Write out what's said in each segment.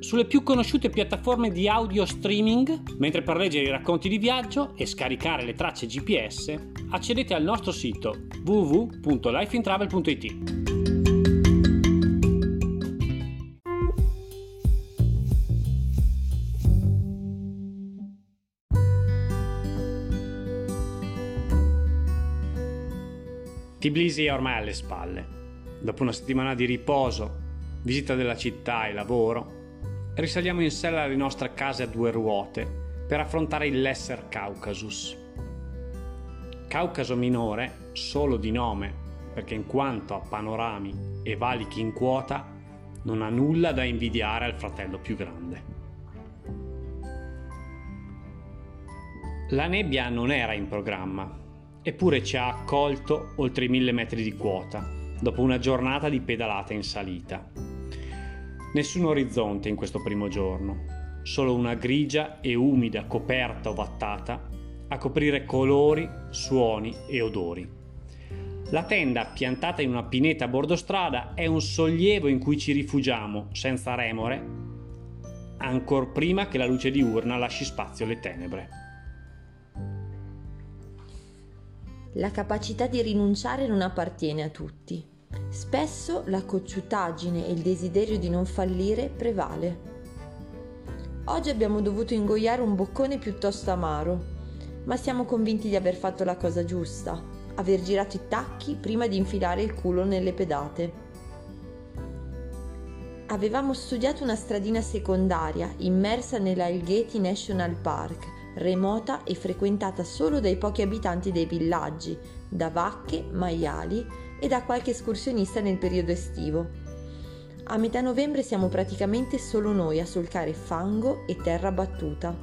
sulle più conosciute piattaforme di audio streaming, mentre per leggere i racconti di viaggio e scaricare le tracce GPS accedete al nostro sito www.lifeintravel.it. Tbilisi è ormai alle spalle. Dopo una settimana di riposo, visita della città e lavoro, risaliamo in sella alle nostre case a due ruote per affrontare il Lesser Caucasus. Caucaso minore solo di nome, perché in quanto a panorami e valichi in quota non ha nulla da invidiare al fratello più grande. La nebbia non era in programma, eppure ci ha accolto oltre i mille metri di quota, dopo una giornata di pedalata in salita. Nessun orizzonte in questo primo giorno, solo una grigia e umida coperta ovattata a coprire colori, suoni e odori. La tenda piantata in una pineta a bordo strada è un sollievo in cui ci rifugiamo senza remore, ancor prima che la luce diurna lasci spazio alle tenebre. La capacità di rinunciare non appartiene a tutti. Spesso la cocciutaggine e il desiderio di non fallire prevale. Oggi abbiamo dovuto ingoiare un boccone piuttosto amaro, ma siamo convinti di aver fatto la cosa giusta, aver girato i tacchi prima di infilare il culo nelle pedate. Avevamo studiato una stradina secondaria immersa nell'Algheti National Park, remota e frequentata solo dai pochi abitanti dei villaggi, da vacche, maiali e da qualche escursionista nel periodo estivo. A metà novembre siamo praticamente solo noi a solcare fango e terra battuta.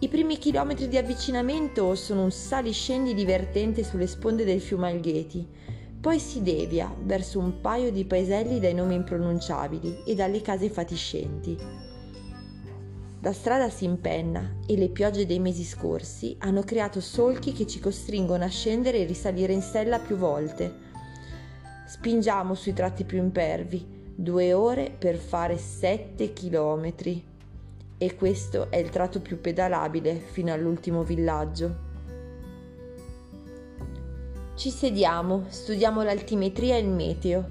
I primi chilometri di avvicinamento sono un saliscendi divertente sulle sponde del fiume Algheti, poi si devia verso un paio di paeselli dai nomi impronunciabili e dalle case fatiscenti. La strada si impenna e le piogge dei mesi scorsi hanno creato solchi che ci costringono a scendere e risalire in sella più volte. Spingiamo sui tratti più impervi, due ore per fare sette chilometri. E questo è il tratto più pedalabile fino all'ultimo villaggio. Ci sediamo, studiamo l'altimetria e il meteo.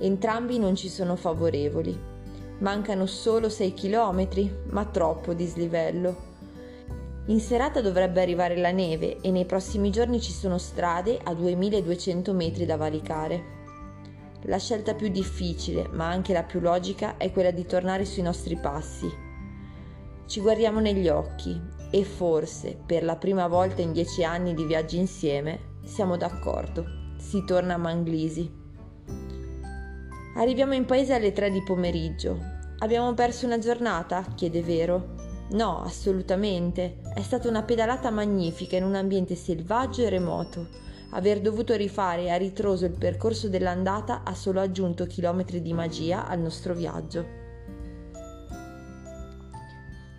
Entrambi non ci sono favorevoli. Mancano solo 6 km, ma troppo dislivello. In serata dovrebbe arrivare la neve e nei prossimi giorni ci sono strade a 2200 metri da valicare. La scelta più difficile, ma anche la più logica, è quella di tornare sui nostri passi. Ci guardiamo negli occhi e forse, per la prima volta in dieci anni di viaggi insieme, siamo d'accordo. Si torna a Manglisi. Arriviamo in paese alle 3 di pomeriggio. Abbiamo perso una giornata? chiede Vero. No, assolutamente. È stata una pedalata magnifica in un ambiente selvaggio e remoto. Aver dovuto rifare a ritroso il percorso dell'andata ha solo aggiunto chilometri di magia al nostro viaggio.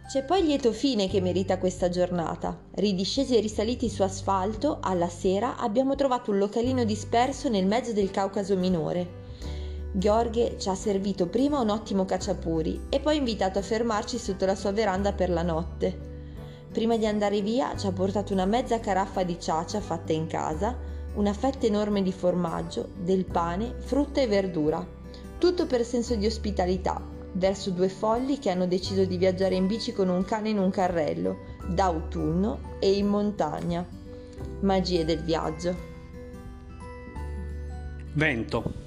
C'è poi il lieto fine che merita questa giornata. Ridiscesi e risaliti su asfalto, alla sera abbiamo trovato un localino disperso nel mezzo del Caucaso minore. Gheorghe ci ha servito prima un ottimo cacciapuri e poi invitato a fermarci sotto la sua veranda per la notte. Prima di andare via ci ha portato una mezza caraffa di ciacia fatta in casa, una fetta enorme di formaggio, del pane, frutta e verdura. Tutto per senso di ospitalità, verso due folli che hanno deciso di viaggiare in bici con un cane in un carrello, d'autunno e in montagna. Magie del viaggio. Vento.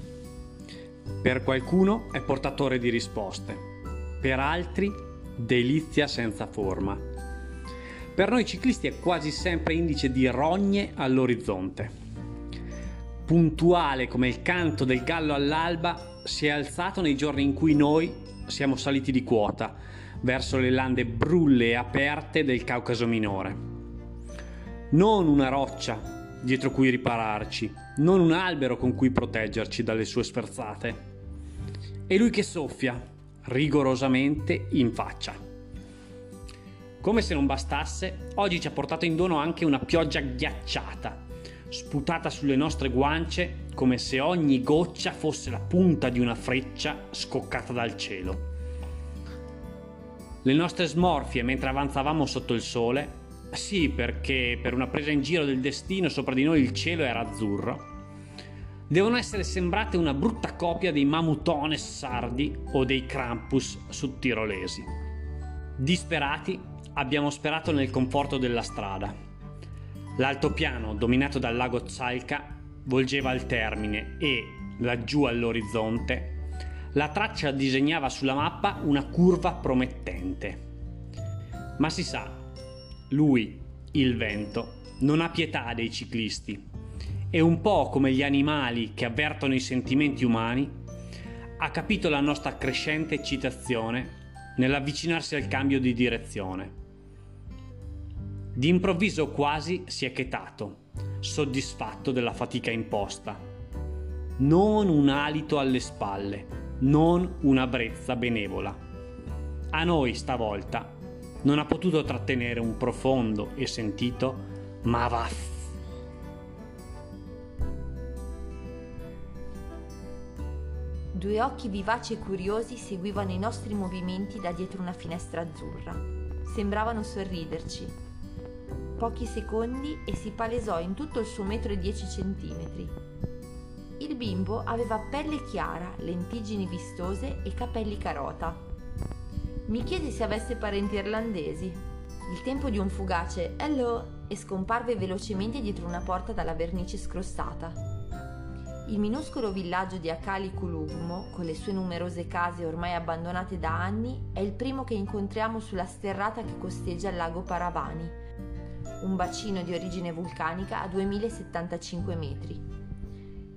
Per qualcuno è portatore di risposte, per altri delizia senza forma. Per noi ciclisti è quasi sempre indice di rogne all'orizzonte. Puntuale come il canto del gallo all'alba, si è alzato nei giorni in cui noi siamo saliti di quota verso le lande brulle e aperte del Caucaso minore. Non una roccia dietro cui ripararci, non un albero con cui proteggerci dalle sue sferzate. E lui che soffia rigorosamente in faccia. Come se non bastasse, oggi ci ha portato in dono anche una pioggia ghiacciata, sputata sulle nostre guance come se ogni goccia fosse la punta di una freccia scoccata dal cielo. Le nostre smorfie mentre avanzavamo sotto il sole, sì perché per una presa in giro del destino sopra di noi il cielo era azzurro, devono essere sembrate una brutta copia dei mamutones sardi o dei krampus sudtirolesi. Disperati abbiamo sperato nel conforto della strada. L'altopiano dominato dal lago Zalka volgeva al termine e, laggiù all'orizzonte, la traccia disegnava sulla mappa una curva promettente. Ma si sa, lui, il vento, non ha pietà dei ciclisti e un po' come gli animali che avvertono i sentimenti umani, ha capito la nostra crescente eccitazione nell'avvicinarsi al cambio di direzione. D'improvviso quasi si è chetato soddisfatto della fatica imposta. Non un alito alle spalle, non una brezza benevola. A noi stavolta non ha potuto trattenere un profondo e sentito ma vaff. Due occhi vivaci e curiosi seguivano i nostri movimenti da dietro una finestra azzurra. Sembravano sorriderci, pochi secondi e si palesò in tutto il suo metro e dieci centimetri. Il bimbo aveva pelle chiara, lentiggini vistose e capelli carota. Mi chiese se avesse parenti irlandesi. Il tempo di un fugace hello e scomparve velocemente dietro una porta dalla vernice scrostata. Il minuscolo villaggio di Akali Kulugmo, con le sue numerose case ormai abbandonate da anni, è il primo che incontriamo sulla sterrata che costeggia il lago Paravani, un bacino di origine vulcanica a 2075 metri.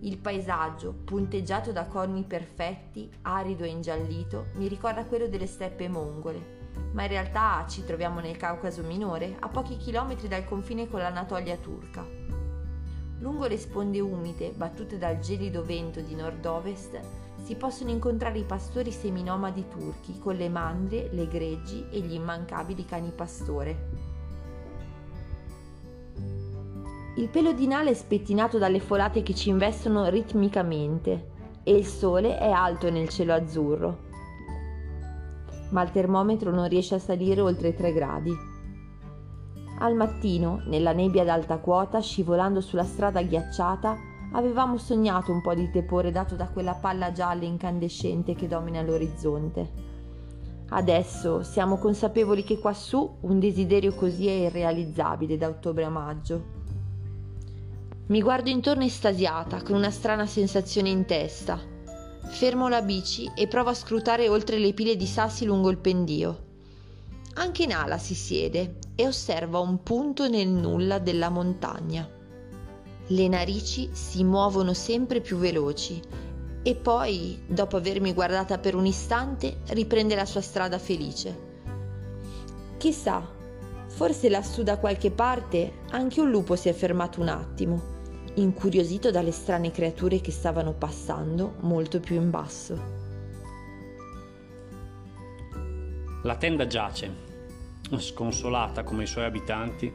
Il paesaggio, punteggiato da corni perfetti, arido e ingiallito, mi ricorda quello delle steppe mongole, ma in realtà ci troviamo nel Caucaso minore, a pochi chilometri dal confine con l'Anatolia turca. Lungo le sponde umide, battute dal gelido vento di nord-ovest, si possono incontrare i pastori seminomadi turchi con le mandrie, le greggi e gli immancabili cani pastore. Il pelo di Nale è spettinato dalle folate che ci investono ritmicamente e il sole è alto nel cielo azzurro. Ma il termometro non riesce a salire oltre i 3 gradi. Al mattino, nella nebbia ad alta quota, scivolando sulla strada ghiacciata, avevamo sognato un po' di tepore dato da quella palla gialla incandescente che domina l'orizzonte. Adesso siamo consapevoli che quassù un desiderio così è irrealizzabile da ottobre a maggio. Mi guardo intorno estasiata, con una strana sensazione in testa. Fermo la bici e provo a scrutare oltre le pile di sassi lungo il pendio. Anche Nala si siede e osserva un punto nel nulla della montagna. Le narici si muovono sempre più veloci e poi, dopo avermi guardata per un istante, riprende la sua strada felice. Chissà, forse lassù da qualche parte anche un lupo si è fermato un attimo incuriosito dalle strane creature che stavano passando molto più in basso. La tenda giace, sconsolata come i suoi abitanti,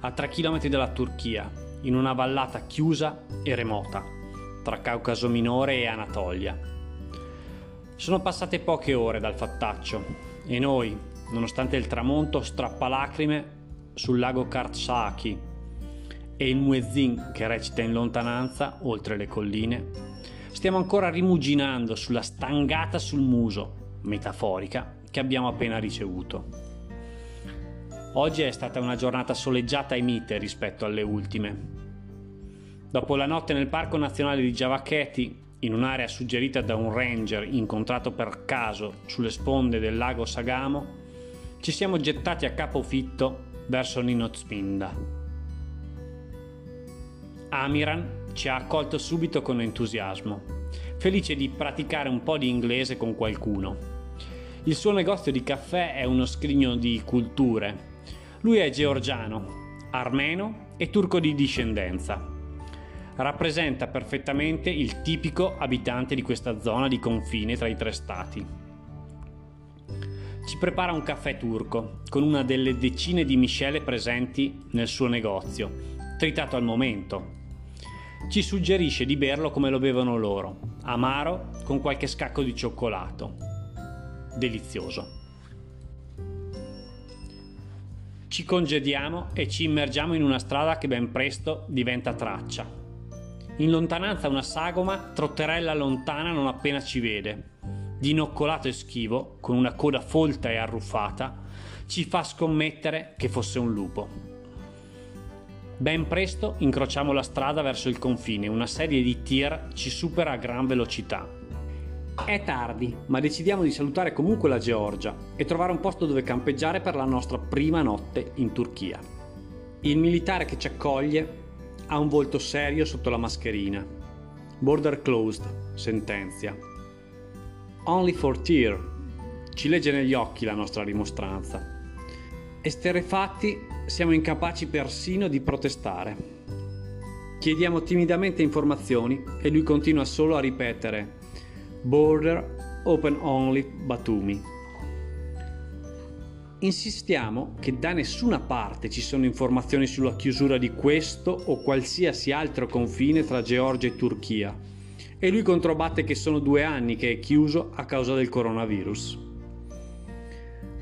a 3 km dalla Turchia, in una vallata chiusa e remota, tra Caucaso minore e Anatolia. Sono passate poche ore dal fattaccio e noi, nonostante il tramonto strappalacrime sul lago Kartsaki, e il muezzin che recita in lontananza, oltre le colline, stiamo ancora rimuginando sulla stangata sul muso, metaforica, che abbiamo appena ricevuto. Oggi è stata una giornata soleggiata e mite rispetto alle ultime. Dopo la notte nel Parco Nazionale di Giavacchetti, in un'area suggerita da un ranger incontrato per caso sulle sponde del lago Sagamo, ci siamo gettati a capofitto verso Ninozpinda. Amiran ci ha accolto subito con entusiasmo, felice di praticare un po' di inglese con qualcuno. Il suo negozio di caffè è uno scrigno di culture. Lui è georgiano, armeno e turco di discendenza. Rappresenta perfettamente il tipico abitante di questa zona di confine tra i tre stati. Ci prepara un caffè turco con una delle decine di miscele presenti nel suo negozio, tritato al momento, ci suggerisce di berlo come lo bevono loro, amaro con qualche scacco di cioccolato. Delizioso. Ci congediamo e ci immergiamo in una strada che ben presto diventa traccia. In lontananza una sagoma trotterella lontana non appena ci vede. Dinoccolato e schivo, con una coda folta e arruffata, ci fa scommettere che fosse un lupo. Ben presto incrociamo la strada verso il confine, una serie di tir ci supera a gran velocità. È tardi, ma decidiamo di salutare comunque la Georgia e trovare un posto dove campeggiare per la nostra prima notte in Turchia. Il militare che ci accoglie ha un volto serio sotto la mascherina. Border closed, sentenzia. Only for tear. Ci legge negli occhi la nostra dimostranza. Esterefatti siamo incapaci persino di protestare. Chiediamo timidamente informazioni e lui continua solo a ripetere Border Open Only Batumi. Insistiamo che da nessuna parte ci sono informazioni sulla chiusura di questo o qualsiasi altro confine tra Georgia e Turchia e lui controbatte che sono due anni che è chiuso a causa del coronavirus.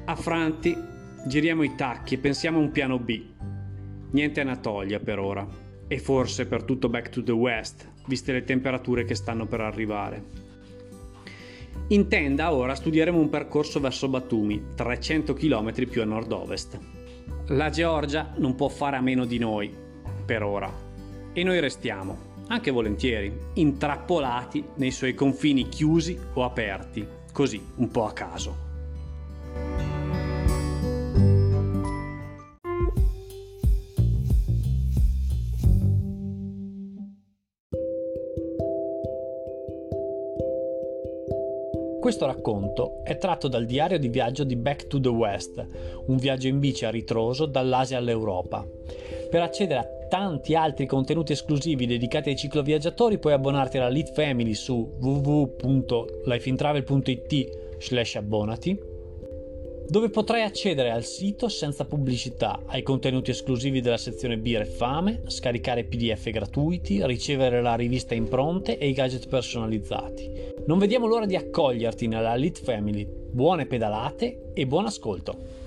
Affranti Giriamo i tacchi e pensiamo a un piano B. Niente Anatolia per ora. E forse per tutto Back to the West, viste le temperature che stanno per arrivare. In tenda ora studieremo un percorso verso Batumi, 300 km più a nord-ovest. La Georgia non può fare a meno di noi, per ora. E noi restiamo, anche volentieri, intrappolati nei suoi confini chiusi o aperti, così, un po' a caso. Questo racconto è tratto dal diario di viaggio di Back to the West, un viaggio in bici a ritroso dall'Asia all'Europa. Per accedere a tanti altri contenuti esclusivi dedicati ai cicloviaggiatori puoi abbonarti alla Lead Family su www.lifeintravel.it slash abbonati dove potrai accedere al sito senza pubblicità, ai contenuti esclusivi della sezione Birre e Fame, scaricare PDF gratuiti, ricevere la rivista impronte e i gadget personalizzati. Non vediamo l'ora di accoglierti nella Elite Family. Buone pedalate e buon ascolto!